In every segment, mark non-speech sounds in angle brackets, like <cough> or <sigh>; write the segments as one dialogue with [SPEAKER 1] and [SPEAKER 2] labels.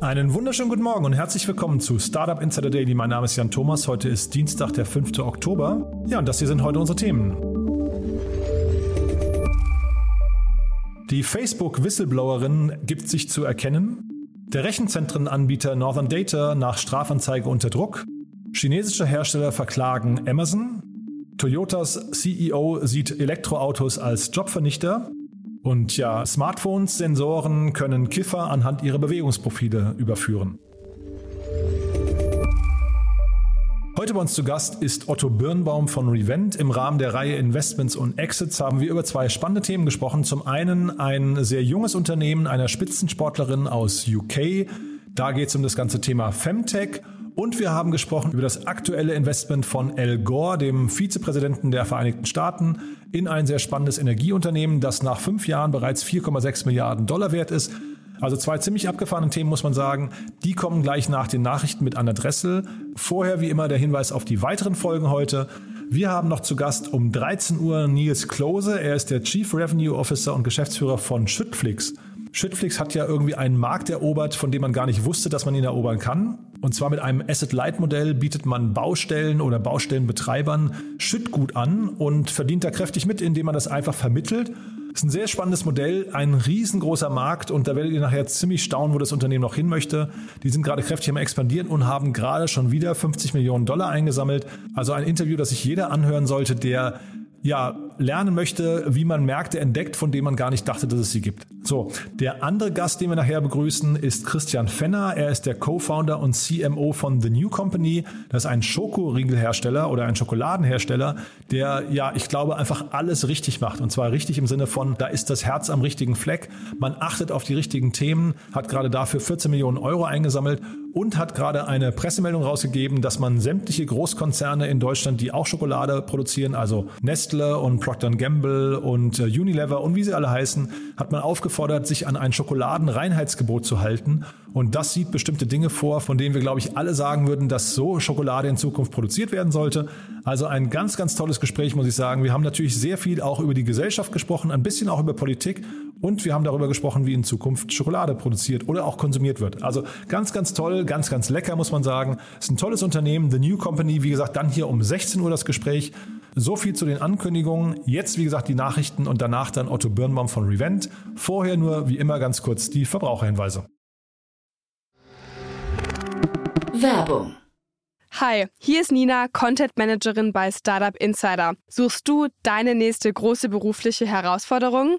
[SPEAKER 1] Einen wunderschönen guten Morgen und herzlich willkommen zu Startup Insider Daily. Mein Name ist Jan Thomas. Heute ist Dienstag, der 5. Oktober. Ja, und das hier sind heute unsere Themen. Die Facebook-Whistleblowerin gibt sich zu erkennen. Der Rechenzentrenanbieter Northern Data nach Strafanzeige unter Druck. Chinesische Hersteller verklagen Amazon. Toyotas CEO sieht Elektroautos als Jobvernichter. Und ja, Smartphones, Sensoren können Kiffer anhand ihrer Bewegungsprofile überführen. Heute bei uns zu Gast ist Otto Birnbaum von Revent. Im Rahmen der Reihe Investments und Exits haben wir über zwei spannende Themen gesprochen. Zum einen ein sehr junges Unternehmen einer Spitzensportlerin aus UK. Da geht es um das ganze Thema Femtech. Und wir haben gesprochen über das aktuelle Investment von Al Gore, dem Vizepräsidenten der Vereinigten Staaten, in ein sehr spannendes Energieunternehmen, das nach fünf Jahren bereits 4,6 Milliarden Dollar wert ist. Also zwei ziemlich abgefahrene Themen, muss man sagen. Die kommen gleich nach den Nachrichten mit Anna Dressel. Vorher wie immer der Hinweis auf die weiteren Folgen heute. Wir haben noch zu Gast um 13 Uhr Nils Klose. Er ist der Chief Revenue Officer und Geschäftsführer von Schüttflix. Schüttflix hat ja irgendwie einen Markt erobert, von dem man gar nicht wusste, dass man ihn erobern kann. Und zwar mit einem Asset-Light-Modell bietet man Baustellen oder Baustellenbetreibern Schüttgut an und verdient da kräftig mit, indem man das einfach vermittelt. Ist ein sehr spannendes Modell, ein riesengroßer Markt und da werdet ihr nachher ziemlich staunen, wo das Unternehmen noch hin möchte. Die sind gerade kräftig am expandieren und haben gerade schon wieder 50 Millionen Dollar eingesammelt. Also ein Interview, das sich jeder anhören sollte, der ja, lernen möchte, wie man Märkte entdeckt, von denen man gar nicht dachte, dass es sie gibt. So, der andere Gast, den wir nachher begrüßen, ist Christian Fenner. Er ist der Co-Founder und CMO von The New Company. Das ist ein Schokoriegelhersteller oder ein Schokoladenhersteller, der, ja, ich glaube, einfach alles richtig macht. Und zwar richtig im Sinne von, da ist das Herz am richtigen Fleck. Man achtet auf die richtigen Themen, hat gerade dafür 14 Millionen Euro eingesammelt und hat gerade eine Pressemeldung rausgegeben, dass man sämtliche Großkonzerne in Deutschland, die auch Schokolade produzieren, also Nestle und Procter Gamble und äh, Unilever und wie sie alle heißen, hat man aufgefordert, sich an ein Schokoladenreinheitsgebot zu halten. Und das sieht bestimmte Dinge vor, von denen wir, glaube ich, alle sagen würden, dass so Schokolade in Zukunft produziert werden sollte. Also ein ganz, ganz tolles Gespräch, muss ich sagen. Wir haben natürlich sehr viel auch über die Gesellschaft gesprochen, ein bisschen auch über Politik und wir haben darüber gesprochen, wie in Zukunft Schokolade produziert oder auch konsumiert wird. Also ganz, ganz toll, ganz, ganz lecker, muss man sagen. Ist ein tolles Unternehmen, The New Company. Wie gesagt, dann hier um 16 Uhr das Gespräch. So viel zu den Ankündigungen. Jetzt, wie gesagt, die Nachrichten und danach dann Otto Birnbaum von Revent. Vorher nur, wie immer, ganz kurz die Verbraucherhinweise.
[SPEAKER 2] Werbung Hi, hier ist Nina, Content Managerin bei Startup Insider. Suchst du deine nächste große berufliche Herausforderung?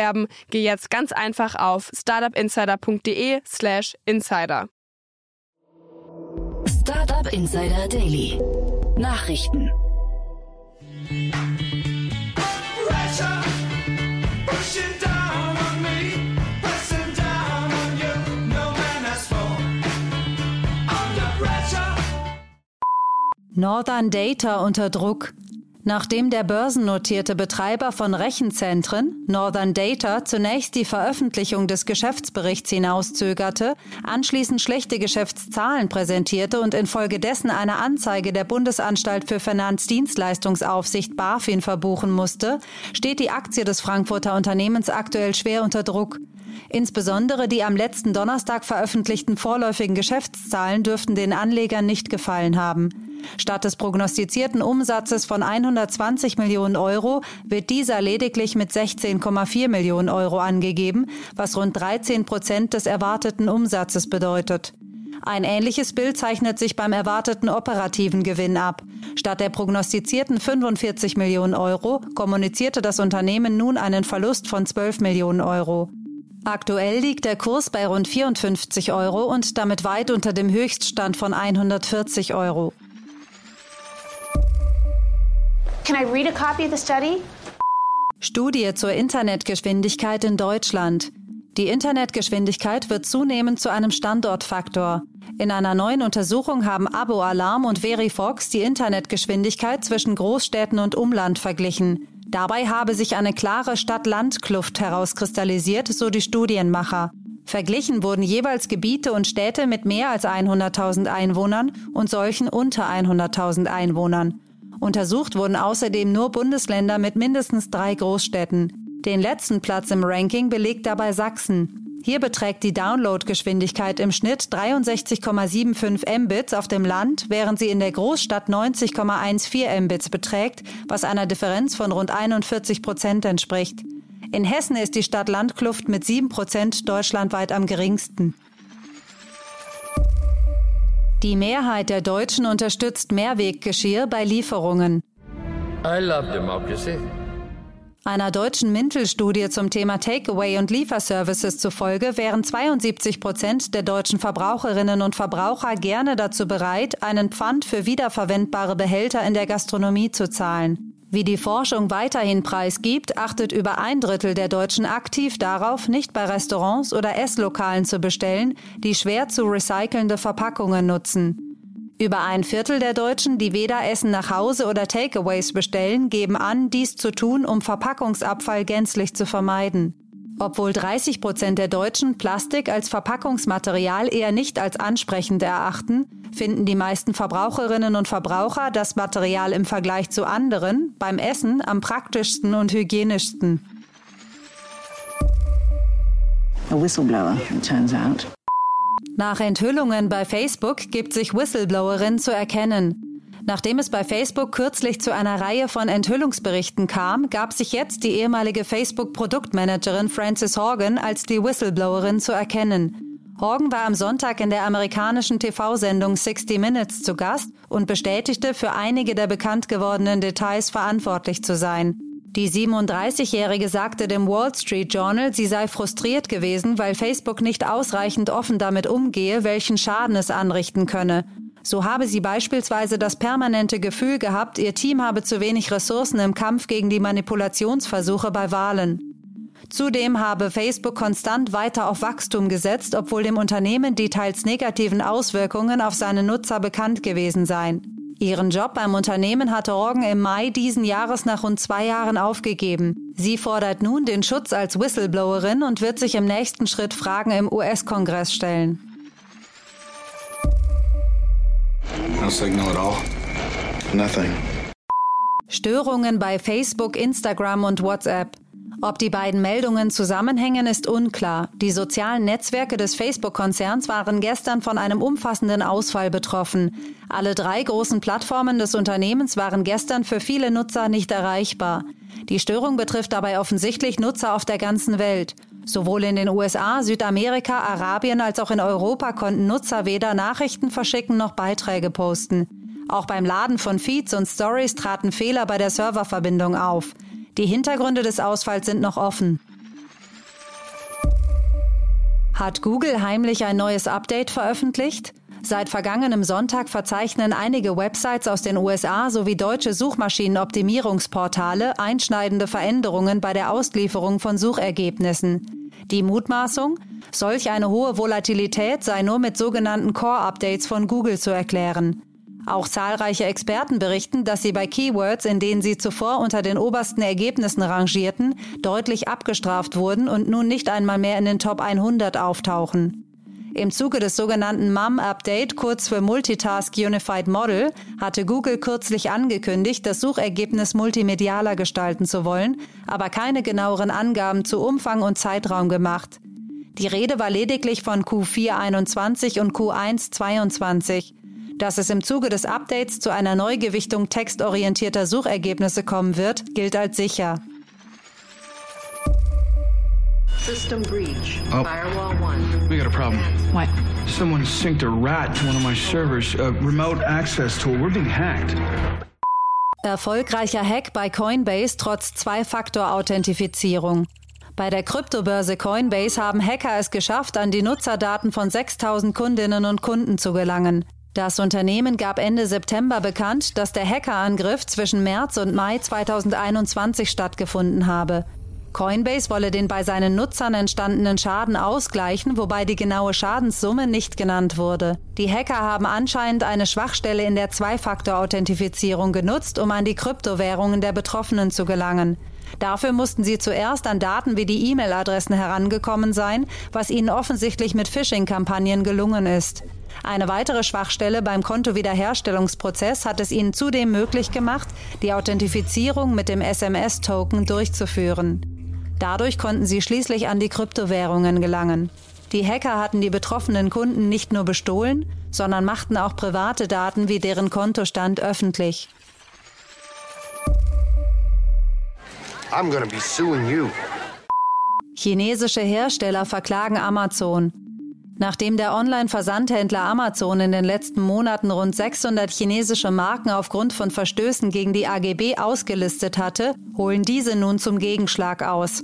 [SPEAKER 2] geh jetzt ganz einfach auf startupinsider.de/slash insider.
[SPEAKER 3] Startup Insider Daily Nachrichten
[SPEAKER 4] Northern Data unter Druck. Nachdem der börsennotierte Betreiber von Rechenzentren, Northern Data, zunächst die Veröffentlichung des Geschäftsberichts hinauszögerte, anschließend schlechte Geschäftszahlen präsentierte und infolgedessen eine Anzeige der Bundesanstalt für Finanzdienstleistungsaufsicht BaFin verbuchen musste, steht die Aktie des Frankfurter Unternehmens aktuell schwer unter Druck. Insbesondere die am letzten Donnerstag veröffentlichten vorläufigen Geschäftszahlen dürften den Anlegern nicht gefallen haben. Statt des prognostizierten Umsatzes von 120 Millionen Euro wird dieser lediglich mit 16,4 Millionen Euro angegeben, was rund 13 Prozent des erwarteten Umsatzes bedeutet. Ein ähnliches Bild zeichnet sich beim erwarteten operativen Gewinn ab. Statt der prognostizierten 45 Millionen Euro kommunizierte das Unternehmen nun einen Verlust von 12 Millionen Euro. Aktuell liegt der Kurs bei rund 54 Euro und damit weit unter dem Höchststand von 140 Euro.
[SPEAKER 5] Can I read a copy of the study?
[SPEAKER 4] Studie zur Internetgeschwindigkeit in Deutschland. Die Internetgeschwindigkeit wird zunehmend zu einem Standortfaktor. In einer neuen Untersuchung haben Abo Alarm und Verifox die Internetgeschwindigkeit zwischen Großstädten und Umland verglichen. Dabei habe sich eine klare Stadt-Land-Kluft herauskristallisiert, so die Studienmacher. Verglichen wurden jeweils Gebiete und Städte mit mehr als 100.000 Einwohnern und solchen unter 100.000 Einwohnern. Untersucht wurden außerdem nur Bundesländer mit mindestens drei Großstädten. Den letzten Platz im Ranking belegt dabei Sachsen. Hier beträgt die Downloadgeschwindigkeit im Schnitt 63,75 Mbits auf dem Land, während sie in der Großstadt 90,14 Mbits beträgt, was einer Differenz von rund 41 Prozent entspricht. In Hessen ist die Stadt-Land-Kluft mit 7 Prozent deutschlandweit am geringsten. Die Mehrheit der Deutschen unterstützt Mehrweggeschirr bei Lieferungen. Einer deutschen Mintel-Studie zum Thema Takeaway und Lieferservices zufolge wären 72 Prozent der deutschen Verbraucherinnen und Verbraucher gerne dazu bereit, einen Pfand für wiederverwendbare Behälter in der Gastronomie zu zahlen. Wie die Forschung weiterhin preisgibt, achtet über ein Drittel der Deutschen aktiv darauf, nicht bei Restaurants oder Esslokalen zu bestellen, die schwer zu recycelnde Verpackungen nutzen. Über ein Viertel der Deutschen, die weder Essen nach Hause oder Takeaways bestellen, geben an, dies zu tun, um Verpackungsabfall gänzlich zu vermeiden. Obwohl 30 Prozent der Deutschen Plastik als Verpackungsmaterial eher nicht als ansprechend erachten, finden die meisten Verbraucherinnen und Verbraucher das Material im Vergleich zu anderen beim Essen am praktischsten und hygienischsten.
[SPEAKER 6] A whistleblower, it turns out.
[SPEAKER 4] Nach Enthüllungen bei Facebook gibt sich Whistleblowerin zu erkennen. Nachdem es bei Facebook kürzlich zu einer Reihe von Enthüllungsberichten kam, gab sich jetzt die ehemalige Facebook-Produktmanagerin Frances Horgan als die Whistleblowerin zu erkennen. Horgan war am Sonntag in der amerikanischen TV-Sendung 60 Minutes zu Gast und bestätigte, für einige der bekannt gewordenen Details verantwortlich zu sein. Die 37-Jährige sagte dem Wall Street Journal, sie sei frustriert gewesen, weil Facebook nicht ausreichend offen damit umgehe, welchen Schaden es anrichten könne. So habe sie beispielsweise das permanente Gefühl gehabt, ihr Team habe zu wenig Ressourcen im Kampf gegen die Manipulationsversuche bei Wahlen. Zudem habe Facebook konstant weiter auf Wachstum gesetzt, obwohl dem Unternehmen die teils negativen Auswirkungen auf seine Nutzer bekannt gewesen seien. Ihren Job beim Unternehmen hatte Roggen im Mai diesen Jahres nach rund zwei Jahren aufgegeben. Sie fordert nun den Schutz als Whistleblowerin und wird sich im nächsten Schritt Fragen im US-Kongress stellen.
[SPEAKER 7] No signal at all. Nothing.
[SPEAKER 4] Störungen bei Facebook, Instagram und WhatsApp. Ob die beiden Meldungen zusammenhängen, ist unklar. Die sozialen Netzwerke des Facebook-Konzerns waren gestern von einem umfassenden Ausfall betroffen. Alle drei großen Plattformen des Unternehmens waren gestern für viele Nutzer nicht erreichbar. Die Störung betrifft dabei offensichtlich Nutzer auf der ganzen Welt. Sowohl in den USA, Südamerika, Arabien als auch in Europa konnten Nutzer weder Nachrichten verschicken noch Beiträge posten. Auch beim Laden von Feeds und Stories traten Fehler bei der Serververbindung auf. Die Hintergründe des Ausfalls sind noch offen. Hat Google heimlich ein neues Update veröffentlicht? Seit vergangenem Sonntag verzeichnen einige Websites aus den USA sowie deutsche Suchmaschinenoptimierungsportale einschneidende Veränderungen bei der Auslieferung von Suchergebnissen. Die Mutmaßung? Solch eine hohe Volatilität sei nur mit sogenannten Core-Updates von Google zu erklären. Auch zahlreiche Experten berichten, dass sie bei Keywords, in denen sie zuvor unter den obersten Ergebnissen rangierten, deutlich abgestraft wurden und nun nicht einmal mehr in den Top 100 auftauchen. Im Zuge des sogenannten MUM-Update, kurz für Multitask Unified Model, hatte Google kürzlich angekündigt, das Suchergebnis multimedialer gestalten zu wollen, aber keine genaueren Angaben zu Umfang und Zeitraum gemacht. Die Rede war lediglich von Q4 21 und Q1 22. Dass es im Zuge des Updates zu einer Neugewichtung textorientierter Suchergebnisse kommen wird, gilt als sicher.
[SPEAKER 8] System breach. Oh. Firewall 1.
[SPEAKER 7] We got a problem.
[SPEAKER 8] What?
[SPEAKER 7] Someone synced a rat to one of my servers. A remote access tool. We're being hacked.
[SPEAKER 4] Erfolgreicher Hack bei Coinbase trotz Zwei-Faktor-Authentifizierung. Bei der Kryptobörse Coinbase haben Hacker es geschafft, an die Nutzerdaten von 6000 Kundinnen und Kunden zu gelangen. Das Unternehmen gab Ende September bekannt, dass der Hackerangriff zwischen März und Mai 2021 stattgefunden habe. Coinbase wolle den bei seinen Nutzern entstandenen Schaden ausgleichen, wobei die genaue Schadenssumme nicht genannt wurde. Die Hacker haben anscheinend eine Schwachstelle in der Zwei-Faktor-Authentifizierung genutzt, um an die Kryptowährungen der Betroffenen zu gelangen. Dafür mussten sie zuerst an Daten wie die E-Mail-Adressen herangekommen sein, was ihnen offensichtlich mit Phishing-Kampagnen gelungen ist. Eine weitere Schwachstelle beim Kontowiederherstellungsprozess hat es ihnen zudem möglich gemacht, die Authentifizierung mit dem SMS-Token durchzuführen. Dadurch konnten sie schließlich an die Kryptowährungen gelangen. Die Hacker hatten die betroffenen Kunden nicht nur bestohlen, sondern machten auch private Daten wie deren Kontostand öffentlich. Chinesische Hersteller verklagen Amazon. Nachdem der Online-Versandhändler Amazon in den letzten Monaten rund 600 chinesische Marken aufgrund von Verstößen gegen die AGB ausgelistet hatte, holen diese nun zum Gegenschlag aus.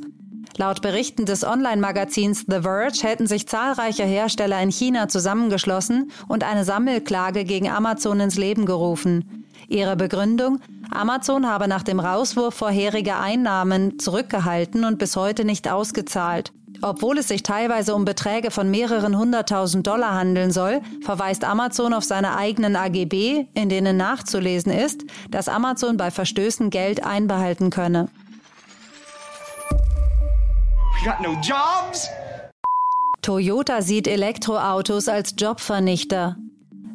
[SPEAKER 4] Laut Berichten des Online-Magazins The Verge hätten sich zahlreiche Hersteller in China zusammengeschlossen und eine Sammelklage gegen Amazon ins Leben gerufen. Ihre Begründung, Amazon habe nach dem Rauswurf vorheriger Einnahmen zurückgehalten und bis heute nicht ausgezahlt. Obwohl es sich teilweise um Beträge von mehreren hunderttausend Dollar handeln soll, verweist Amazon auf seine eigenen AGB, in denen nachzulesen ist, dass Amazon bei Verstößen Geld einbehalten könne. Toyota sieht Elektroautos als Jobvernichter.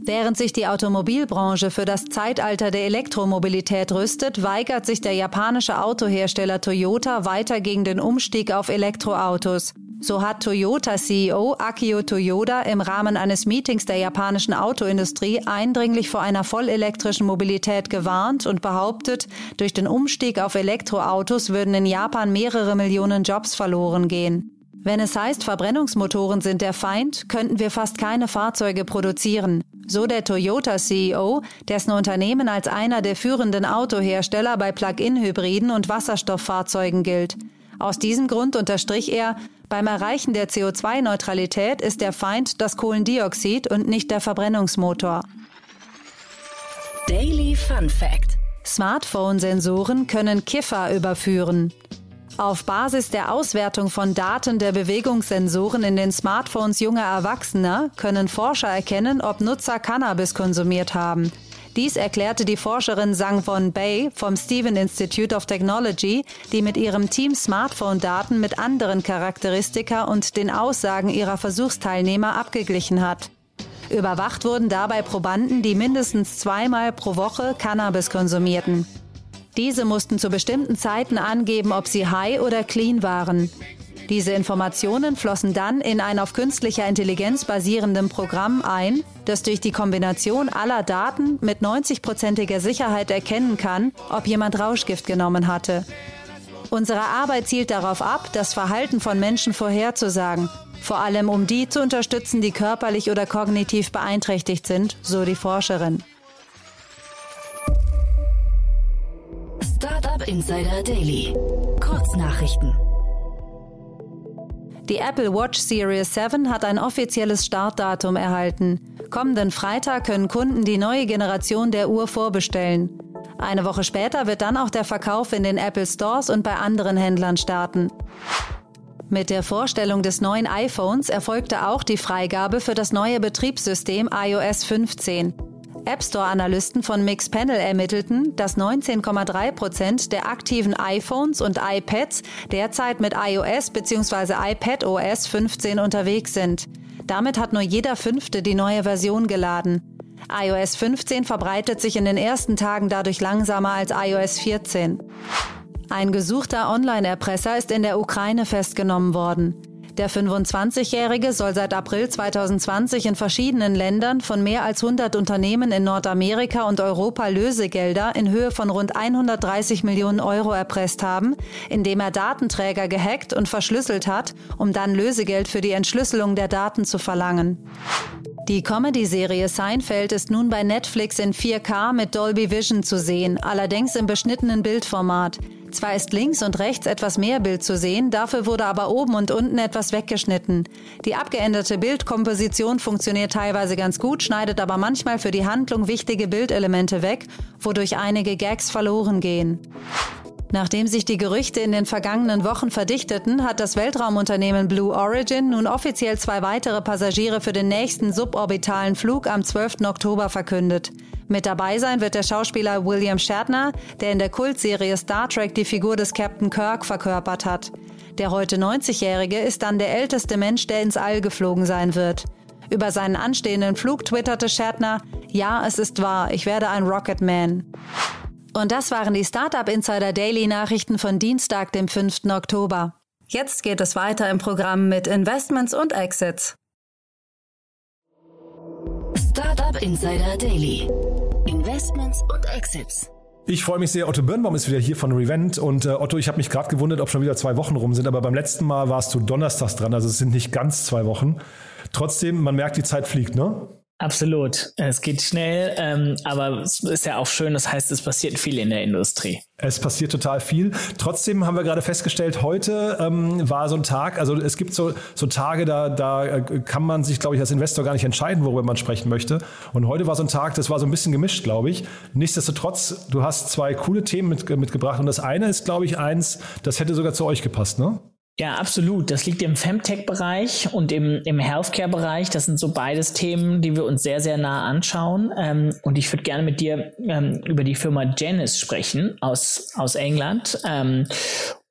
[SPEAKER 4] Während sich die Automobilbranche für das Zeitalter der Elektromobilität rüstet, weigert sich der japanische Autohersteller Toyota weiter gegen den Umstieg auf Elektroautos. So hat Toyota-CEO Akio Toyoda im Rahmen eines Meetings der japanischen Autoindustrie eindringlich vor einer vollelektrischen Mobilität gewarnt und behauptet, durch den Umstieg auf Elektroautos würden in Japan mehrere Millionen Jobs verloren gehen. Wenn es heißt, Verbrennungsmotoren sind der Feind, könnten wir fast keine Fahrzeuge produzieren. So der Toyota-CEO, dessen Unternehmen als einer der führenden Autohersteller bei Plug-in-Hybriden und Wasserstofffahrzeugen gilt. Aus diesem Grund unterstrich er, beim Erreichen der CO2-Neutralität ist der Feind das Kohlendioxid und nicht der Verbrennungsmotor.
[SPEAKER 3] Daily Fun Fact:
[SPEAKER 4] Smartphone-Sensoren können Kiffer überführen. Auf Basis der Auswertung von Daten der Bewegungssensoren in den Smartphones junger Erwachsener können Forscher erkennen, ob Nutzer Cannabis konsumiert haben. Dies erklärte die Forscherin Sang Von Bei vom Stephen Institute of Technology, die mit ihrem Team Smartphone-Daten mit anderen Charakteristika und den Aussagen ihrer Versuchsteilnehmer abgeglichen hat. Überwacht wurden dabei Probanden, die mindestens zweimal pro Woche Cannabis konsumierten. Diese mussten zu bestimmten Zeiten angeben, ob sie high oder clean waren. Diese Informationen flossen dann in ein auf künstlicher Intelligenz basierendem Programm ein, das durch die Kombination aller Daten mit 90-prozentiger Sicherheit erkennen kann, ob jemand Rauschgift genommen hatte. Unsere Arbeit zielt darauf ab, das Verhalten von Menschen vorherzusagen, vor allem um die zu unterstützen, die körperlich oder kognitiv beeinträchtigt sind, so die Forscherin.
[SPEAKER 3] Startup Insider Daily. Kurznachrichten.
[SPEAKER 4] Die Apple Watch Series 7 hat ein offizielles Startdatum erhalten. Kommenden Freitag können Kunden die neue Generation der Uhr vorbestellen. Eine Woche später wird dann auch der Verkauf in den Apple Stores und bei anderen Händlern starten. Mit der Vorstellung des neuen iPhones erfolgte auch die Freigabe für das neue Betriebssystem iOS 15. App Store-Analysten von Mixpanel ermittelten, dass 19,3 Prozent der aktiven iPhones und iPads derzeit mit iOS bzw. iPadOS 15 unterwegs sind. Damit hat nur jeder Fünfte die neue Version geladen. iOS 15 verbreitet sich in den ersten Tagen dadurch langsamer als iOS 14. Ein gesuchter Online-Erpresser ist in der Ukraine festgenommen worden. Der 25-Jährige soll seit April 2020 in verschiedenen Ländern von mehr als 100 Unternehmen in Nordamerika und Europa Lösegelder in Höhe von rund 130 Millionen Euro erpresst haben, indem er Datenträger gehackt und verschlüsselt hat, um dann Lösegeld für die Entschlüsselung der Daten zu verlangen. Die Comedy-Serie Seinfeld ist nun bei Netflix in 4K mit Dolby Vision zu sehen, allerdings im beschnittenen Bildformat. Zwar ist links und rechts etwas mehr Bild zu sehen, dafür wurde aber oben und unten etwas weggeschnitten. Die abgeänderte Bildkomposition funktioniert teilweise ganz gut, schneidet aber manchmal für die Handlung wichtige Bildelemente weg, wodurch einige Gags verloren gehen. Nachdem sich die Gerüchte in den vergangenen Wochen verdichteten, hat das Weltraumunternehmen Blue Origin nun offiziell zwei weitere Passagiere für den nächsten suborbitalen Flug am 12. Oktober verkündet. Mit dabei sein wird der Schauspieler William Shatner, der in der Kultserie Star Trek die Figur des Captain Kirk verkörpert hat. Der heute 90-Jährige ist dann der älteste Mensch, der ins All geflogen sein wird. Über seinen anstehenden Flug twitterte Shatner, ja, es ist wahr, ich werde ein Rocketman. Und das waren die Startup Insider Daily Nachrichten von Dienstag, dem 5. Oktober. Jetzt geht es weiter im Programm mit Investments und Exits.
[SPEAKER 3] Startup Insider Daily. Investments und Exits.
[SPEAKER 1] Ich freue mich sehr. Otto Birnbaum ist wieder hier von Revent. Und äh, Otto, ich habe mich gerade gewundert, ob schon wieder zwei Wochen rum sind. Aber beim letzten Mal warst du donnerstags dran. Also es sind nicht ganz zwei Wochen. Trotzdem, man merkt, die Zeit fliegt, ne?
[SPEAKER 9] Absolut. Es geht schnell, ähm, aber es ist ja auch schön. Das heißt, es passiert viel in der Industrie.
[SPEAKER 1] Es passiert total viel. Trotzdem haben wir gerade festgestellt, heute ähm, war so ein Tag, also es gibt so, so Tage, da, da äh, kann man sich, glaube ich, als Investor gar nicht entscheiden, worüber man sprechen möchte. Und heute war so ein Tag, das war so ein bisschen gemischt, glaube ich. Nichtsdestotrotz, du hast zwei coole Themen mit, mitgebracht. Und das eine ist, glaube ich, eins, das hätte sogar zu euch gepasst, ne?
[SPEAKER 9] Ja, absolut. Das liegt im Femtech-Bereich und im, im Healthcare-Bereich. Das sind so beides Themen, die wir uns sehr, sehr nah anschauen. Ähm, und ich würde gerne mit dir ähm, über die Firma Genesis sprechen aus, aus England. Ähm,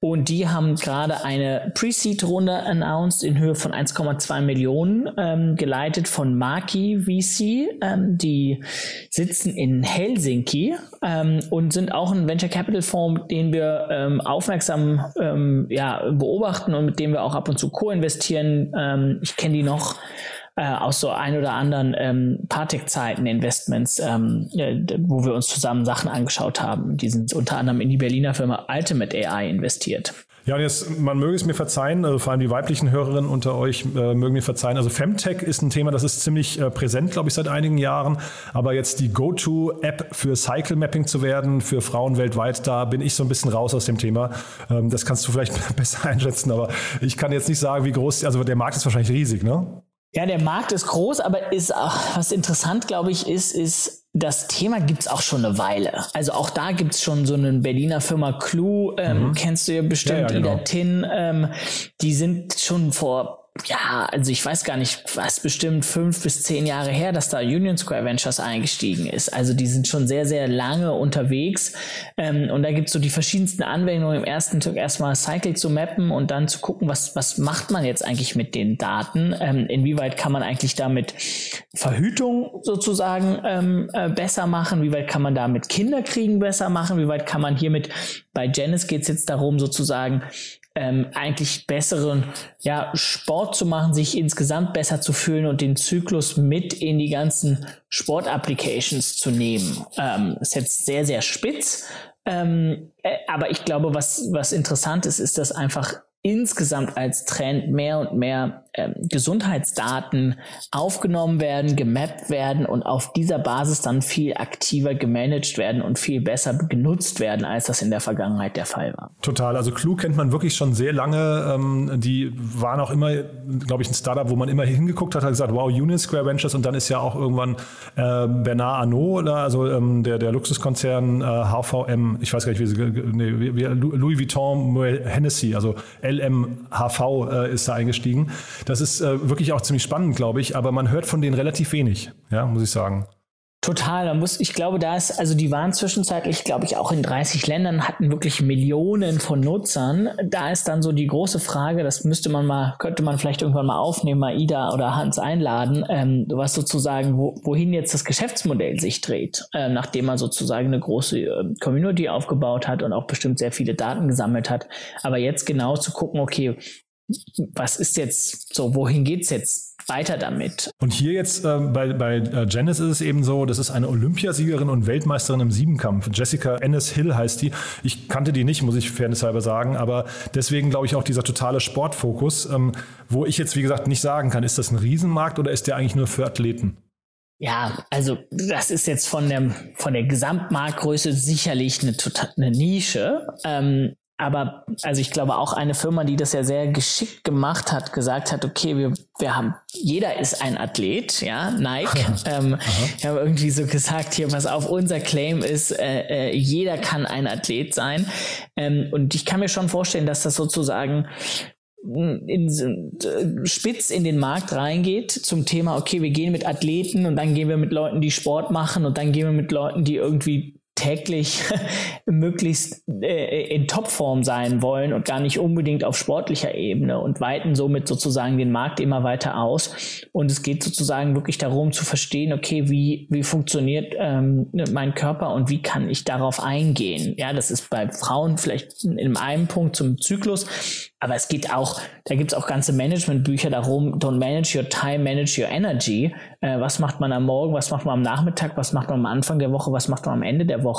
[SPEAKER 9] und die haben gerade eine Pre-Seed-Runde announced in Höhe von 1,2 Millionen, ähm, geleitet von Maki VC. Ähm, die sitzen in Helsinki ähm, und sind auch ein Venture Capital Fonds, den wir ähm, aufmerksam ähm, ja, beobachten und mit dem wir auch ab und zu co-investieren. Ähm, ich kenne die noch äh, aus so ein oder anderen ähm, Partec-Zeiten Investments, ähm, wo wir uns zusammen Sachen angeschaut haben. Die sind unter anderem in die Berliner Firma Ultimate AI investiert.
[SPEAKER 1] Ja, und jetzt, man möge es mir verzeihen, also vor allem die weiblichen Hörerinnen unter euch äh, mögen mir verzeihen. Also Femtech ist ein Thema, das ist ziemlich äh, präsent, glaube ich, seit einigen Jahren. Aber jetzt die Go-To-App für Cycle Mapping zu werden, für Frauen weltweit, da bin ich so ein bisschen raus aus dem Thema. Ähm, das kannst du vielleicht <laughs> besser einschätzen, aber ich kann jetzt nicht sagen, wie groß, also der Markt ist wahrscheinlich riesig, ne?
[SPEAKER 9] Ja, der Markt ist groß, aber ist auch, was interessant, glaube ich, ist, ist, das Thema gibt's auch schon eine Weile. Also auch da gibt's schon so eine Berliner Firma Clue, ähm, mhm. kennst du ja bestimmt, ja, ja, genau. Tin, ähm, die sind schon vor ja, also ich weiß gar nicht, was bestimmt fünf bis zehn Jahre her, dass da Union Square Ventures eingestiegen ist. Also die sind schon sehr, sehr lange unterwegs. Ähm, und da gibt's so die verschiedensten Anwendungen. Im ersten Tag erstmal Cycle zu mappen und dann zu gucken, was, was macht man jetzt eigentlich mit den Daten? Ähm, inwieweit kann man eigentlich damit Verhütung sozusagen ähm, äh, besser machen? Wie weit kann man damit Kinderkriegen besser machen? Wie weit kann man hiermit, bei Janice geht's jetzt darum, sozusagen ähm, eigentlich besseren ja, Sport zu machen, sich insgesamt besser zu fühlen und den Zyklus mit in die ganzen Sport-Applications zu nehmen. Ähm, ist jetzt sehr, sehr spitz. Ähm, äh, aber ich glaube, was, was interessant ist, ist, dass einfach insgesamt als Trend mehr und mehr ähm, Gesundheitsdaten aufgenommen werden, gemappt werden und auf dieser Basis dann viel aktiver gemanagt werden und viel besser genutzt werden, als das in der Vergangenheit der Fall war.
[SPEAKER 1] Total. Also Clue kennt man wirklich schon sehr lange. Ähm, die waren auch immer, glaube ich, ein Startup, wo man immer hingeguckt hat, hat gesagt, wow, Union Square Ventures und dann ist ja auch irgendwann äh, Bernard Arnault, oder, also ähm, der, der Luxuskonzern äh, HVM, ich weiß gar nicht, wie sie, nee, Louis Vuitton Hennessy, also LMHV äh, ist da eingestiegen. Das ist äh, wirklich auch ziemlich spannend, glaube ich, aber man hört von denen relativ wenig, ja, muss ich sagen.
[SPEAKER 9] Total, da muss, ich glaube, da ist, also die waren zwischenzeitlich, glaube ich, auch in 30 Ländern, hatten wirklich Millionen von Nutzern. Da ist dann so die große Frage, das müsste man mal, könnte man vielleicht irgendwann mal aufnehmen, mal Ida oder Hans einladen, ähm, was sozusagen, wo, wohin jetzt das Geschäftsmodell sich dreht, äh, nachdem man sozusagen eine große äh, Community aufgebaut hat und auch bestimmt sehr viele Daten gesammelt hat. Aber jetzt genau zu gucken, okay, was ist jetzt so, wohin geht's jetzt weiter damit.
[SPEAKER 1] Und hier jetzt äh, bei, bei äh, Janice ist es eben so, das ist eine Olympiasiegerin und Weltmeisterin im Siebenkampf. Jessica Ennis Hill heißt die. Ich kannte die nicht, muss ich fairnesshalber sagen, aber deswegen glaube ich auch dieser totale Sportfokus, ähm, wo ich jetzt wie gesagt nicht sagen kann, ist das ein Riesenmarkt oder ist der eigentlich nur für Athleten?
[SPEAKER 9] Ja, also das ist jetzt von der, von der Gesamtmarktgröße sicherlich eine, total, eine Nische. Ähm, aber also ich glaube auch eine Firma, die das ja sehr geschickt gemacht hat, gesagt hat, okay, wir, wir haben, jeder ist ein Athlet, ja, Nike. <laughs> ähm, wir haben irgendwie so gesagt, hier, was auf, unser Claim ist, äh, äh, jeder kann ein Athlet sein. Ähm, und ich kann mir schon vorstellen, dass das sozusagen in, in, spitz in den Markt reingeht zum Thema, okay, wir gehen mit Athleten und dann gehen wir mit Leuten, die Sport machen und dann gehen wir mit Leuten, die irgendwie täglich <laughs> möglichst äh, in Topform sein wollen und gar nicht unbedingt auf sportlicher Ebene und weiten somit sozusagen den Markt immer weiter aus. Und es geht sozusagen wirklich darum zu verstehen, okay, wie, wie funktioniert ähm, mein Körper und wie kann ich darauf eingehen. Ja, das ist bei Frauen vielleicht in einem Punkt zum Zyklus, aber es geht auch, da gibt es auch ganze Managementbücher darum, don't manage your time, manage your energy. Äh, was macht man am Morgen, was macht man am Nachmittag, was macht man am Anfang der Woche, was macht man am Ende der Woche.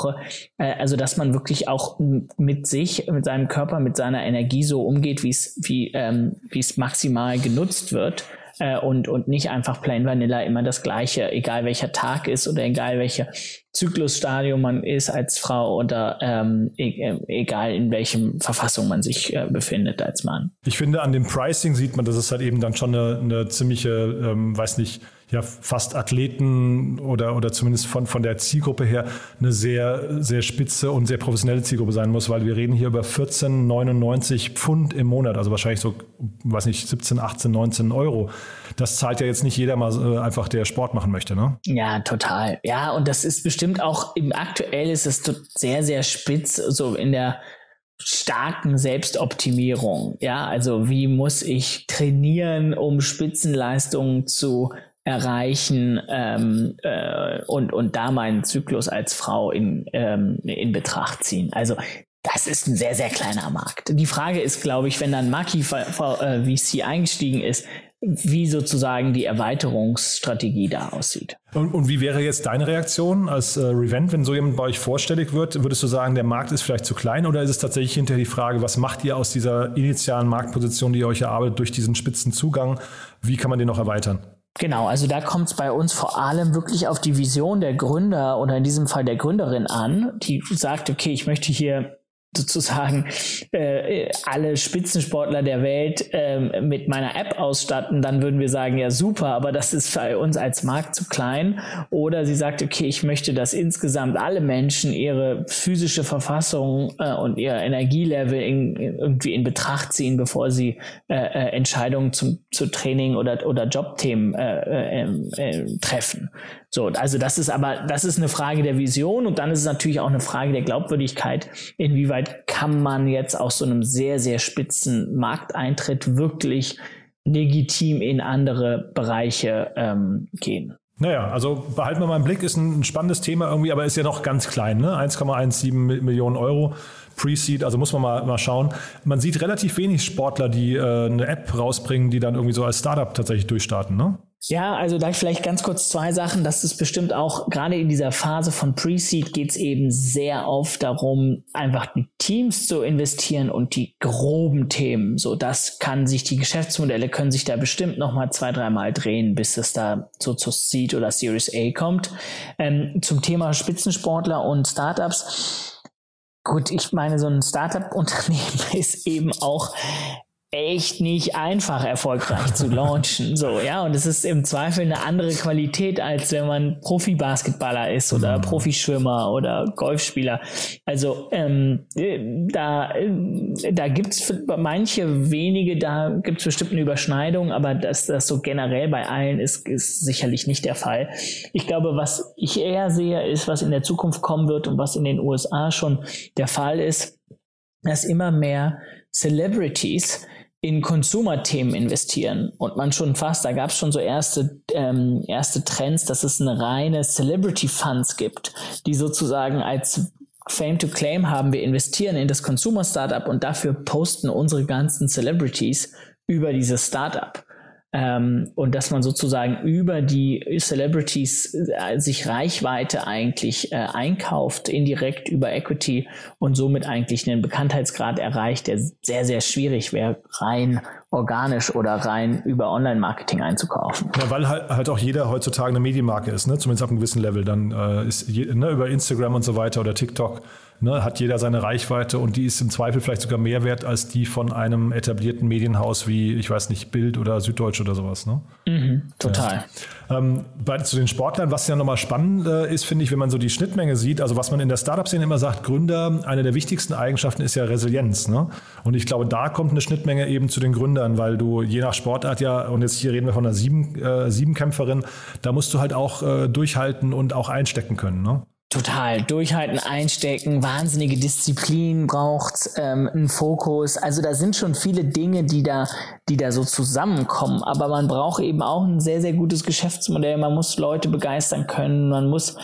[SPEAKER 9] Äh, also dass man wirklich auch mit sich, mit seinem Körper, mit seiner Energie so umgeht, wie es wie, ähm, es maximal genutzt wird äh, und, und nicht einfach plain vanilla immer das Gleiche, egal welcher Tag ist oder egal welcher Zyklusstadium man ist als Frau oder ähm, e äh, egal in welchem Verfassung man sich äh, befindet als Mann.
[SPEAKER 1] Ich finde, an dem Pricing sieht man, dass es halt eben dann schon eine, eine ziemliche, ähm, weiß nicht, ja fast Athleten oder, oder zumindest von, von der Zielgruppe her eine sehr, sehr spitze und sehr professionelle Zielgruppe sein muss, weil wir reden hier über 14,99 Pfund im Monat, also wahrscheinlich so, weiß nicht, 17, 18, 19 Euro. Das zahlt ja jetzt nicht jeder mal äh, einfach, der Sport machen möchte, ne?
[SPEAKER 9] Ja, total. Ja, und das ist bestimmt auch, im aktuell ist es sehr, sehr spitz, so in der starken Selbstoptimierung. Ja, also wie muss ich trainieren, um Spitzenleistungen zu erreichen ähm, äh, und, und da meinen Zyklus als Frau in, ähm, in Betracht ziehen. Also das ist ein sehr, sehr kleiner Markt. Die Frage ist, glaube ich, wenn dann Maki äh, VC eingestiegen ist, wie sozusagen die Erweiterungsstrategie da aussieht.
[SPEAKER 1] Und, und wie wäre jetzt deine Reaktion als äh, Revent, wenn so jemand bei euch vorstellig wird? Würdest du sagen, der Markt ist vielleicht zu klein oder ist es tatsächlich hinterher die Frage, was macht ihr aus dieser initialen Marktposition, die ihr euch erarbeitet, durch diesen spitzen Zugang? Wie kann man den noch erweitern?
[SPEAKER 9] Genau, also da kommt es bei uns vor allem wirklich auf die Vision der Gründer oder in diesem Fall der Gründerin an, die sagt, okay, ich möchte hier sozusagen äh, alle Spitzensportler der Welt äh, mit meiner App ausstatten, dann würden wir sagen, ja super, aber das ist bei uns als Markt zu klein. Oder sie sagt, okay, ich möchte, dass insgesamt alle Menschen ihre physische Verfassung äh, und ihr Energielevel in, irgendwie in Betracht ziehen, bevor sie äh, äh, Entscheidungen zum, zu Training oder, oder Jobthemen äh, äh, äh, treffen. So, also das ist aber, das ist eine Frage der Vision und dann ist es natürlich auch eine Frage der Glaubwürdigkeit, inwieweit kann man jetzt aus so einem sehr, sehr spitzen Markteintritt wirklich legitim in andere Bereiche ähm, gehen.
[SPEAKER 1] Naja, also behalten wir mal im Blick, ist ein spannendes Thema irgendwie, aber ist ja noch ganz klein, ne? 1,17 Millionen Euro. Pre-Seed, also muss man mal, mal schauen. Man sieht relativ wenig Sportler, die äh, eine App rausbringen, die dann irgendwie so als Startup tatsächlich durchstarten, ne?
[SPEAKER 9] Ja, also da vielleicht ganz kurz zwei Sachen. Das ist bestimmt auch, gerade in dieser Phase von Pre-Seed geht es eben sehr oft darum, einfach die Teams zu investieren und die groben Themen. So, das kann sich, die Geschäftsmodelle können sich da bestimmt nochmal zwei, dreimal drehen, bis es da so zu Seed oder Series A kommt. Ähm, zum Thema Spitzensportler und Startups. Gut, ich meine, so ein Startup-Unternehmen <laughs> ist eben auch echt nicht einfach erfolgreich zu launchen. So, ja, und es ist im Zweifel eine andere Qualität, als wenn man Profi-Basketballer ist oder mhm. Profischwimmer oder Golfspieler. Also ähm, da, da gibt's manche wenige, da gibt's bestimmt eine Überschneidung, aber dass das so generell bei allen ist, ist sicherlich nicht der Fall. Ich glaube, was ich eher sehe, ist, was in der Zukunft kommen wird und was in den USA schon der Fall ist, dass immer mehr Celebrities in Consumer-Themen investieren und man schon fast, da gab es schon so erste, ähm, erste Trends, dass es eine reine Celebrity-Funds gibt, die sozusagen als Fame to Claim haben, wir investieren in das Consumer-Startup und dafür posten unsere ganzen Celebrities über dieses Startup. Ähm, und dass man sozusagen über die Celebrities äh, sich Reichweite eigentlich äh, einkauft, indirekt über Equity und somit eigentlich einen Bekanntheitsgrad erreicht, der sehr, sehr schwierig wäre, rein organisch oder rein über Online-Marketing einzukaufen.
[SPEAKER 1] Ja, weil halt, halt, auch jeder heutzutage eine Medienmarke ist, ne? zumindest auf einem gewissen Level. Dann äh, ist je, ne, über Instagram und so weiter oder TikTok ne, hat jeder seine Reichweite und die ist im Zweifel vielleicht sogar mehr wert als die von einem etablierten Medienhaus wie, ich weiß nicht, Bild oder Süddeutsch oder sowas. Ne?
[SPEAKER 9] Mhm, total.
[SPEAKER 1] Ja. Ähm, bei, zu den Sportlern, was ja nochmal spannend äh, ist, finde ich, wenn man so die Schnittmenge sieht, also was man in der Startup-Szene immer sagt, Gründer, eine der wichtigsten Eigenschaften ist ja Resilienz. Ne? Und ich glaube, da kommt eine Schnittmenge eben zu den Gründern, weil du je nach Sportart ja, und jetzt hier reden wir von einer Sieben, äh, Siebenkämpferin, da musst du halt auch äh, durchhalten und auch einstecken können. Ne?
[SPEAKER 9] Total. Durchhalten, einstecken, wahnsinnige Disziplin braucht, ähm, einen Fokus. Also da sind schon viele Dinge, die da, die da so zusammenkommen. Aber man braucht eben auch ein sehr, sehr gutes Geschäftsmodell. Man muss Leute begeistern können. Man muss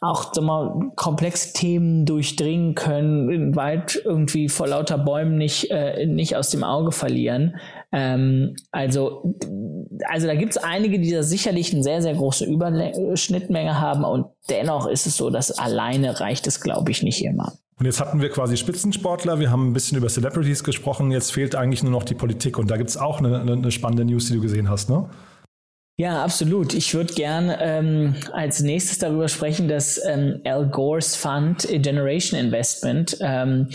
[SPEAKER 9] auch sag mal, komplexe Themen durchdringen können, den Wald irgendwie vor lauter Bäumen nicht, äh, nicht aus dem Auge verlieren. Ähm, also, also da gibt es einige, die da sicherlich eine sehr, sehr große Überschnittmenge haben und dennoch ist es so, dass alleine reicht es, glaube ich, nicht immer.
[SPEAKER 1] Und jetzt hatten wir quasi Spitzensportler, wir haben ein bisschen über Celebrities gesprochen, jetzt fehlt eigentlich nur noch die Politik und da gibt es auch eine, eine, spannende News, die du gesehen hast, ne?
[SPEAKER 9] Ja, absolut. Ich würde gern ähm, als nächstes darüber sprechen, dass ähm, Al Gores Fund Generation Investment ähm,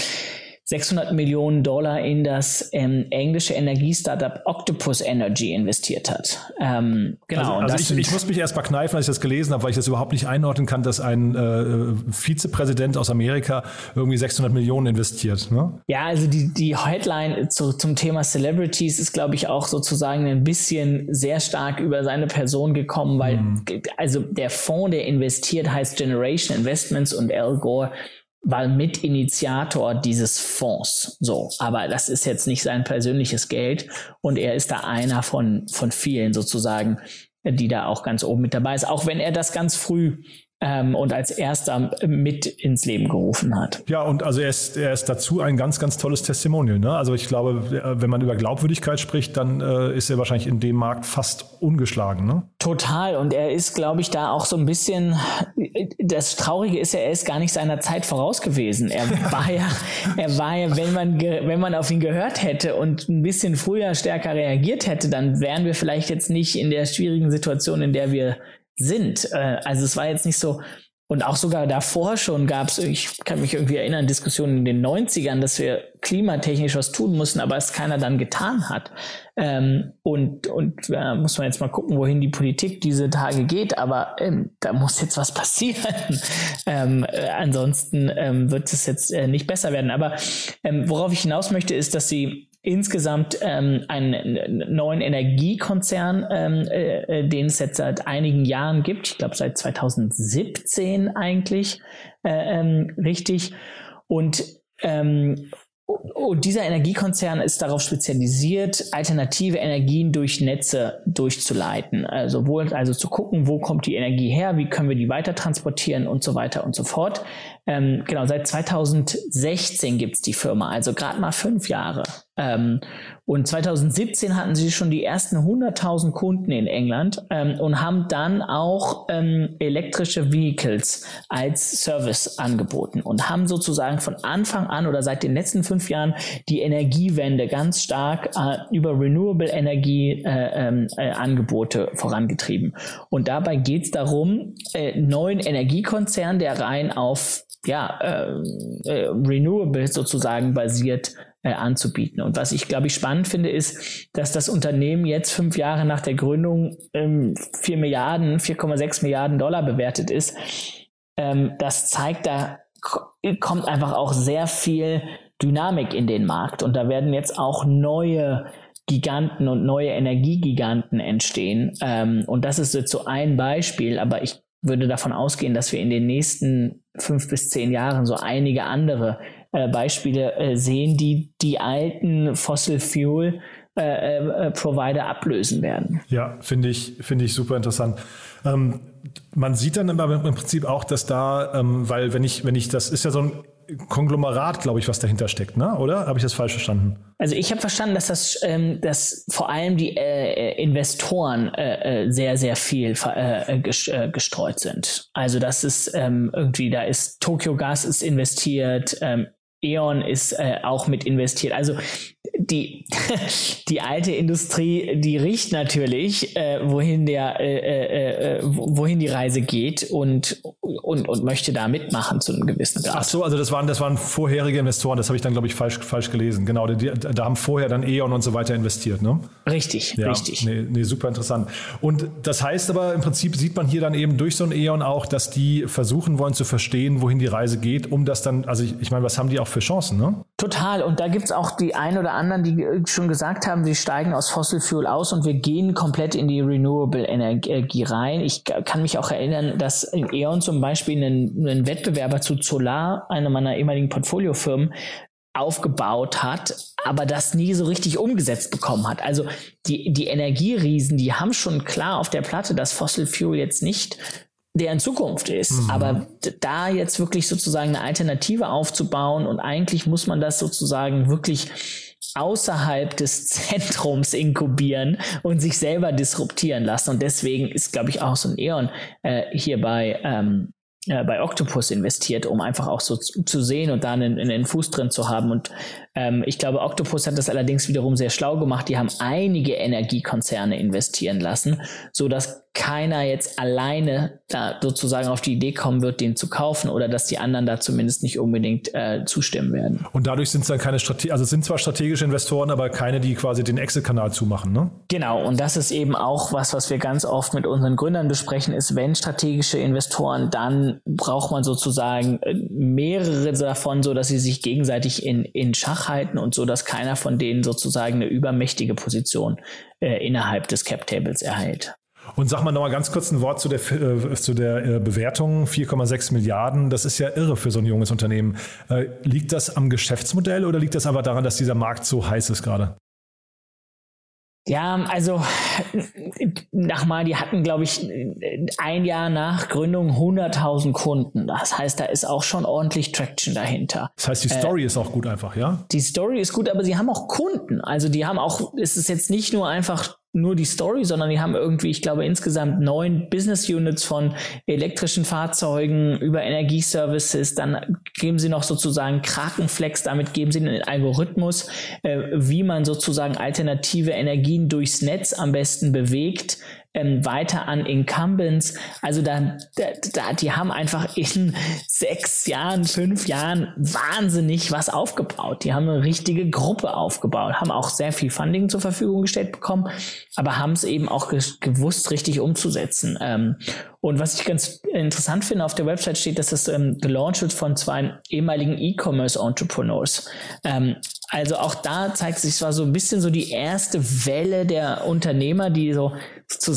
[SPEAKER 9] 600 Millionen Dollar in das ähm, englische Energiestartup Octopus Energy investiert hat.
[SPEAKER 1] Ähm, genau. Also, also ich, ich, muss mich erst mal kneifen, als ich das gelesen habe, weil ich das überhaupt nicht einordnen kann, dass ein äh, Vizepräsident aus Amerika irgendwie 600 Millionen investiert. Ne?
[SPEAKER 9] Ja, also die, die Headline zu, zum Thema Celebrities ist, glaube ich, auch sozusagen ein bisschen sehr stark über seine Person gekommen, weil mhm. also der Fonds, der investiert, heißt Generation Investments und Al Gore war Mitinitiator dieses Fonds. So, aber das ist jetzt nicht sein persönliches Geld und er ist da einer von, von vielen sozusagen, die da auch ganz oben mit dabei ist, auch wenn er das ganz früh ähm, und als erster mit ins Leben gerufen hat.
[SPEAKER 1] Ja, und also er ist, er ist dazu ein ganz, ganz tolles Testimonial. Ne? Also ich glaube, wenn man über Glaubwürdigkeit spricht, dann äh, ist er wahrscheinlich in dem Markt fast ungeschlagen. Ne?
[SPEAKER 9] Total. Und er ist, glaube ich, da auch so ein bisschen, das Traurige ist ja, er ist gar nicht seiner Zeit voraus gewesen. Er <laughs> war ja, er war ja, wenn man, wenn man auf ihn gehört hätte und ein bisschen früher stärker reagiert hätte, dann wären wir vielleicht jetzt nicht in der schwierigen Situation, in der wir sind. Äh, also es war jetzt nicht so, und auch sogar davor schon gab es, ich kann mich irgendwie erinnern, Diskussionen in den 90ern, dass wir klimatechnisch was tun mussten, aber es keiner dann getan hat. Ähm, und und äh, muss man jetzt mal gucken, wohin die Politik diese Tage geht, aber ähm, da muss jetzt was passieren. <laughs> ähm, äh, ansonsten ähm, wird es jetzt äh, nicht besser werden. Aber ähm, worauf ich hinaus möchte, ist, dass sie insgesamt ähm, einen neuen Energiekonzern, ähm, äh, äh, den es jetzt seit einigen Jahren gibt. Ich glaube seit 2017 eigentlich äh, ähm, richtig. Und ähm, und dieser Energiekonzern ist darauf spezialisiert, alternative Energien durch Netze durchzuleiten. Also, wo, also zu gucken, wo kommt die Energie her, wie können wir die weiter transportieren und so weiter und so fort. Ähm, genau, seit 2016 gibt's die Firma, also gerade mal fünf Jahre. Ähm, und 2017 hatten sie schon die ersten 100.000 Kunden in England ähm, und haben dann auch ähm, elektrische Vehicles als Service angeboten und haben sozusagen von Anfang an oder seit den letzten fünf Jahren die Energiewende ganz stark äh, über Renewable Energie äh, ähm, äh, Angebote vorangetrieben. Und dabei geht es darum, äh, neuen Energiekonzern, der rein auf ja, äh, äh, Renewable sozusagen basiert äh, anzubieten. Und was ich, glaube ich, spannend finde, ist, dass das Unternehmen jetzt fünf Jahre nach der Gründung ähm, 4 Milliarden, 4,6 Milliarden Dollar bewertet ist. Ähm, das zeigt, da kommt einfach auch sehr viel Dynamik in den Markt. Und da werden jetzt auch neue Giganten und neue Energiegiganten entstehen. Ähm, und das ist jetzt so ein Beispiel, aber ich würde davon ausgehen, dass wir in den nächsten fünf bis zehn Jahren so einige andere äh, Beispiele äh, sehen, die die alten Fossil Fuel äh, äh, Provider ablösen werden.
[SPEAKER 1] Ja, finde ich, finde ich super interessant. Ähm, man sieht dann aber im Prinzip auch, dass da, ähm, weil wenn ich, wenn ich, das ist ja so ein Konglomerat, glaube ich, was dahinter steckt, ne? oder? Habe ich das falsch verstanden?
[SPEAKER 9] Also ich habe verstanden, dass das, ähm, dass vor allem die äh, Investoren äh, äh sehr, sehr viel äh, äh, gestreut sind. Also das ist ähm, irgendwie, da ist Tokyo Gas ist investiert, ähm, E.ON ist äh, auch mit investiert. Also die, <laughs> die alte Industrie, die riecht natürlich, äh, wohin der, äh, äh, äh wohin die Reise geht und, und, und möchte da mitmachen zu einem gewissen Grad.
[SPEAKER 1] Ach so, also das waren, das waren vorherige Investoren, das habe ich dann, glaube ich, falsch, falsch gelesen. Genau, die, da haben vorher dann E.ON und so weiter investiert, ne?
[SPEAKER 9] Richtig, ja, richtig.
[SPEAKER 1] Nee, nee, super interessant. Und das heißt aber, im Prinzip sieht man hier dann eben durch so ein E.ON auch, dass die versuchen wollen zu verstehen, wohin die Reise geht, um das dann, also ich, ich meine, was haben die auch für Chancen, ne?
[SPEAKER 9] Total. Und da gibt es auch die ein oder anderen, die schon gesagt haben, wir steigen aus Fossil Fuel aus und wir gehen komplett in die Renewable Energie rein. Ich kann mich auch erinnern, dass in E.ON zum Beispiel einen, einen Wettbewerber zu Solar, einer meiner ehemaligen Portfoliofirmen, aufgebaut hat, aber das nie so richtig umgesetzt bekommen hat. Also die, die Energieriesen, die haben schon klar auf der Platte, dass Fossil Fuel jetzt nicht deren Zukunft ist. Mhm. Aber da jetzt wirklich sozusagen eine Alternative aufzubauen und eigentlich muss man das sozusagen wirklich außerhalb des Zentrums inkubieren und sich selber disruptieren lassen. Und deswegen ist, glaube ich, auch so ein E.ON äh, hier bei, ähm, äh, bei Octopus investiert, um einfach auch so zu, zu sehen und da einen, einen Fuß drin zu haben. Und ähm, ich glaube, Octopus hat das allerdings wiederum sehr schlau gemacht. Die haben einige Energiekonzerne investieren lassen, so dass keiner jetzt alleine da sozusagen auf die Idee kommen wird, den zu kaufen oder dass die anderen da zumindest nicht unbedingt äh, zustimmen werden.
[SPEAKER 1] Und dadurch sind es dann keine Strate also es sind zwar strategische Investoren, aber keine, die quasi den Exit-Kanal zumachen, ne?
[SPEAKER 9] Genau, und das ist eben auch was, was wir ganz oft mit unseren Gründern besprechen, ist, wenn strategische Investoren, dann braucht man sozusagen äh, mehrere davon, so dass sie sich gegenseitig in, in Schach halten und so, dass keiner von denen sozusagen eine übermächtige Position äh, innerhalb des Cap Tables erhält.
[SPEAKER 1] Und sag mal noch mal ganz kurz ein Wort zu der, äh, zu der äh, Bewertung. 4,6 Milliarden, das ist ja irre für so ein junges Unternehmen. Äh, liegt das am Geschäftsmodell oder liegt das aber daran, dass dieser Markt so heiß ist gerade?
[SPEAKER 9] Ja, also nochmal, die hatten, glaube ich, ein Jahr nach Gründung 100.000 Kunden. Das heißt, da ist auch schon ordentlich Traction dahinter.
[SPEAKER 1] Das heißt, die Story äh, ist auch gut einfach, ja?
[SPEAKER 9] Die Story ist gut, aber sie haben auch Kunden. Also die haben auch, es ist jetzt nicht nur einfach nur die Story, sondern die haben irgendwie, ich glaube, insgesamt neun Business Units von elektrischen Fahrzeugen über Energieservices. Dann geben sie noch sozusagen Krakenflex, damit geben sie einen Algorithmus, äh, wie man sozusagen alternative Energien durchs Netz am besten bewegt ähm, weiter an Incumbents. Also da, da, die haben einfach in sechs Jahren, fünf Jahren wahnsinnig was aufgebaut. Die haben eine richtige Gruppe aufgebaut, haben auch sehr viel Funding zur Verfügung gestellt bekommen, aber haben es eben auch gewusst, richtig umzusetzen. Ähm, und was ich ganz interessant finde, auf der Website steht, dass das ähm, gelauncht wird von zwei ehemaligen E-Commerce-Entrepreneurs. Ähm, also auch da zeigt sich zwar so ein bisschen so die erste Welle der Unternehmer, die so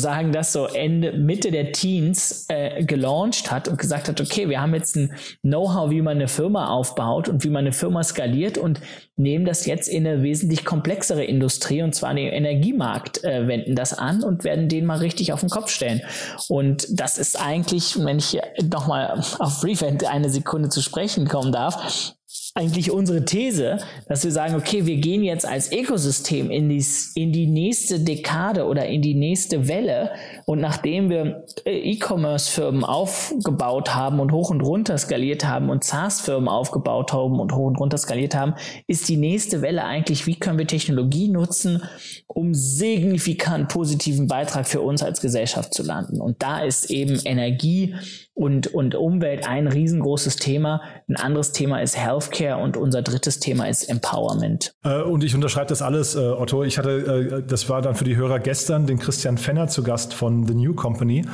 [SPEAKER 9] sozusagen das so Ende, Mitte der Teens äh, gelauncht hat und gesagt hat, okay, wir haben jetzt ein Know-how, wie man eine Firma aufbaut und wie man eine Firma skaliert und nehmen das jetzt in eine wesentlich komplexere Industrie und zwar den Energiemarkt, äh, wenden das an und werden den mal richtig auf den Kopf stellen. Und das ist eigentlich, wenn ich hier nochmal auf Revent eine Sekunde zu sprechen kommen darf, eigentlich unsere These, dass wir sagen, okay, wir gehen jetzt als Ökosystem in die, in die nächste Dekade oder in die nächste Welle und nachdem wir äh, E-Commerce-Firmen aufgebaut haben und hoch und runter skaliert haben und SaaS-Firmen aufgebaut haben und hoch und runter skaliert haben, ist die nächste Welle eigentlich, wie können wir Technologie nutzen, um signifikant positiven Beitrag für uns als Gesellschaft zu landen. Und da ist eben Energie und, und Umwelt ein riesengroßes Thema. Ein anderes Thema ist Healthcare und unser drittes Thema ist Empowerment.
[SPEAKER 1] Äh, und ich unterschreibe das alles, äh, Otto. Ich hatte, äh, das war dann für die Hörer gestern, den Christian Fenner zu Gast von The New Company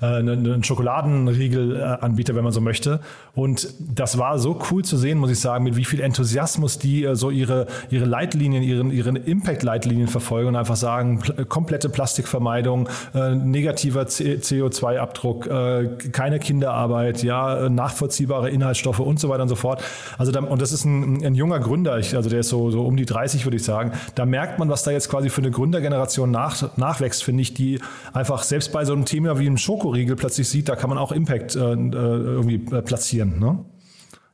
[SPEAKER 1] einen Schokoladenriegelanbieter, wenn man so möchte. Und das war so cool zu sehen, muss ich sagen, mit wie viel Enthusiasmus die äh, so ihre, ihre Leitlinien, ihren, ihren Impact-Leitlinien verfolgen und einfach sagen, pl komplette Plastikvermeidung, äh, negativer CO2-Abdruck, äh, keine Kinderarbeit, ja, nachvollziehbare Inhaltsstoffe und so weiter und so fort. Also da, und das ist ein, ein junger Gründer, ich, also der ist so, so um die 30, würde ich sagen. Da merkt man, was da jetzt quasi für eine Gründergeneration nach, nachwächst, finde ich, die einfach selbst bei so einem Thema wie einem Schokoriegel plötzlich sieht, da kann man auch Impact äh, äh irgendwie äh, platzieren. Ne?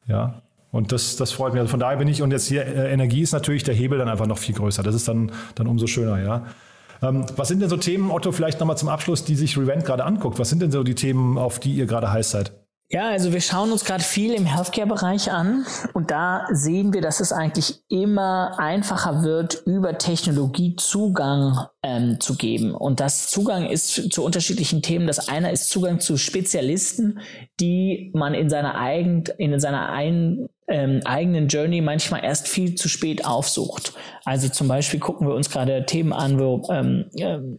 [SPEAKER 1] Ja. Und das, das freut mich. Also von daher bin ich, und jetzt hier äh, Energie ist natürlich der Hebel dann einfach noch viel größer. Das ist dann, dann umso schöner, ja. Ähm, was sind denn so Themen, Otto, vielleicht nochmal zum Abschluss, die sich Revent gerade anguckt? Was sind denn so die Themen, auf die ihr gerade heiß seid?
[SPEAKER 9] Ja, also wir schauen uns gerade viel im Healthcare-Bereich an und da sehen wir, dass es eigentlich immer einfacher wird, über Technologie Zugang ähm, zu geben. Und das Zugang ist zu unterschiedlichen Themen. Das eine ist Zugang zu Spezialisten, die man in seiner, eigen, in seiner ein, ähm, eigenen Journey manchmal erst viel zu spät aufsucht. Also zum Beispiel gucken wir uns gerade Themen an, wo ähm,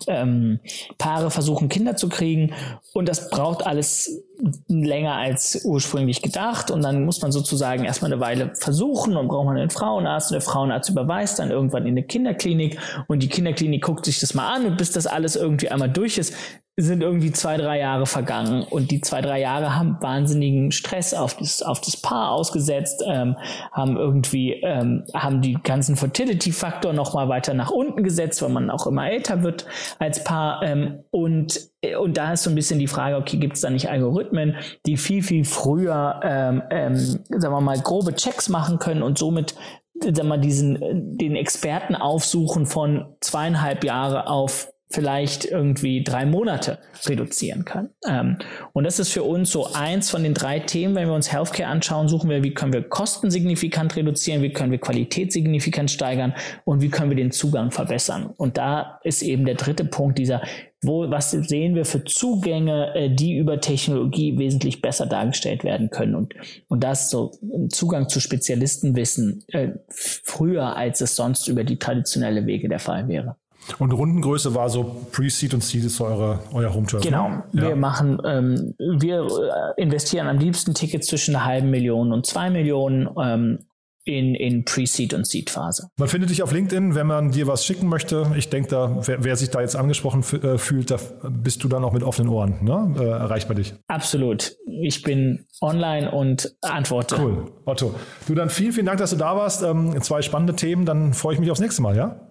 [SPEAKER 9] ähm, Paare versuchen, Kinder zu kriegen. Und das braucht alles länger als ursprünglich gedacht. Und dann muss man sozusagen erstmal eine Weile versuchen. Und braucht man einen Frauenarzt. Und der Frauenarzt überweist dann irgendwann in eine Kinderklinik. Und die Kinderklinik guckt sich das mal an. Und bis das alles irgendwie einmal durch ist, sind irgendwie zwei, drei Jahre vergangen. Und die zwei, drei Jahre haben wahnsinnigen Stress auf das, auf das Paar ausgesetzt, ähm, haben irgendwie, ähm, haben die ganzen Fertility-Faktor nochmal weiter nach unten gesetzt, weil man auch immer älter wird als Paar. Ähm, und und da ist so ein bisschen die Frage, okay, gibt es da nicht Algorithmen, die viel, viel früher, ähm, ähm, sagen wir mal, grobe Checks machen können und somit sagen wir mal, diesen, den Experten aufsuchen von zweieinhalb Jahre auf vielleicht irgendwie drei Monate reduzieren kann. Ähm, und das ist für uns so eins von den drei Themen, wenn wir uns Healthcare anschauen, suchen wir, wie können wir Kosten signifikant reduzieren, wie können wir Qualität signifikant steigern und wie können wir den Zugang verbessern. Und da ist eben der dritte Punkt dieser, wo, was sehen wir für Zugänge, äh, die über Technologie wesentlich besser dargestellt werden können. Und, und das so Zugang zu Spezialistenwissen äh, früher, als es sonst über die traditionelle Wege der Fall wäre.
[SPEAKER 1] Und Rundengröße war so Pre-Seed und Seed ist eure, euer Home-Turf.
[SPEAKER 9] Genau. Ne? Wir ja. machen, ähm, wir äh, investieren am liebsten Tickets zwischen einer halben Million und zwei Millionen ähm, in, in Pre-Seed und Seed-Phase.
[SPEAKER 1] Man findet dich auf LinkedIn, wenn man dir was schicken möchte. Ich denke, da, wer, wer, sich da jetzt angesprochen äh, fühlt, da bist du dann auch mit offenen Ohren ne? äh, erreichbar dich.
[SPEAKER 9] Absolut. Ich bin online und antworte.
[SPEAKER 1] Cool. Otto. Du dann vielen, vielen Dank, dass du da warst. Ähm, zwei spannende Themen. Dann freue ich mich aufs nächste Mal, ja?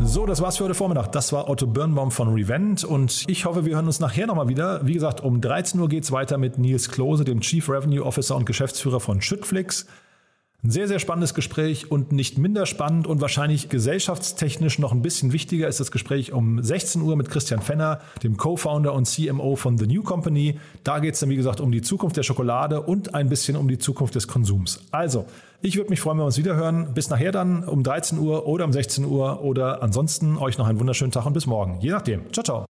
[SPEAKER 1] So, das war's für heute Vormittag. Das war Otto Birnbaum von Revent und ich hoffe, wir hören uns nachher nochmal wieder. Wie gesagt, um 13 Uhr geht's weiter mit Nils Klose, dem Chief Revenue Officer und Geschäftsführer von Schüttflix. Ein sehr, sehr spannendes Gespräch und nicht minder spannend und wahrscheinlich gesellschaftstechnisch noch ein bisschen wichtiger ist das Gespräch um 16 Uhr mit Christian Fenner, dem Co-Founder und CMO von The New Company. Da geht es dann, wie gesagt, um die Zukunft der Schokolade und ein bisschen um die Zukunft des Konsums. Also, ich würde mich freuen, wenn wir uns wieder hören. Bis nachher dann um 13 Uhr oder um 16 Uhr oder ansonsten euch noch einen wunderschönen Tag und bis morgen. Je nachdem. Ciao, ciao.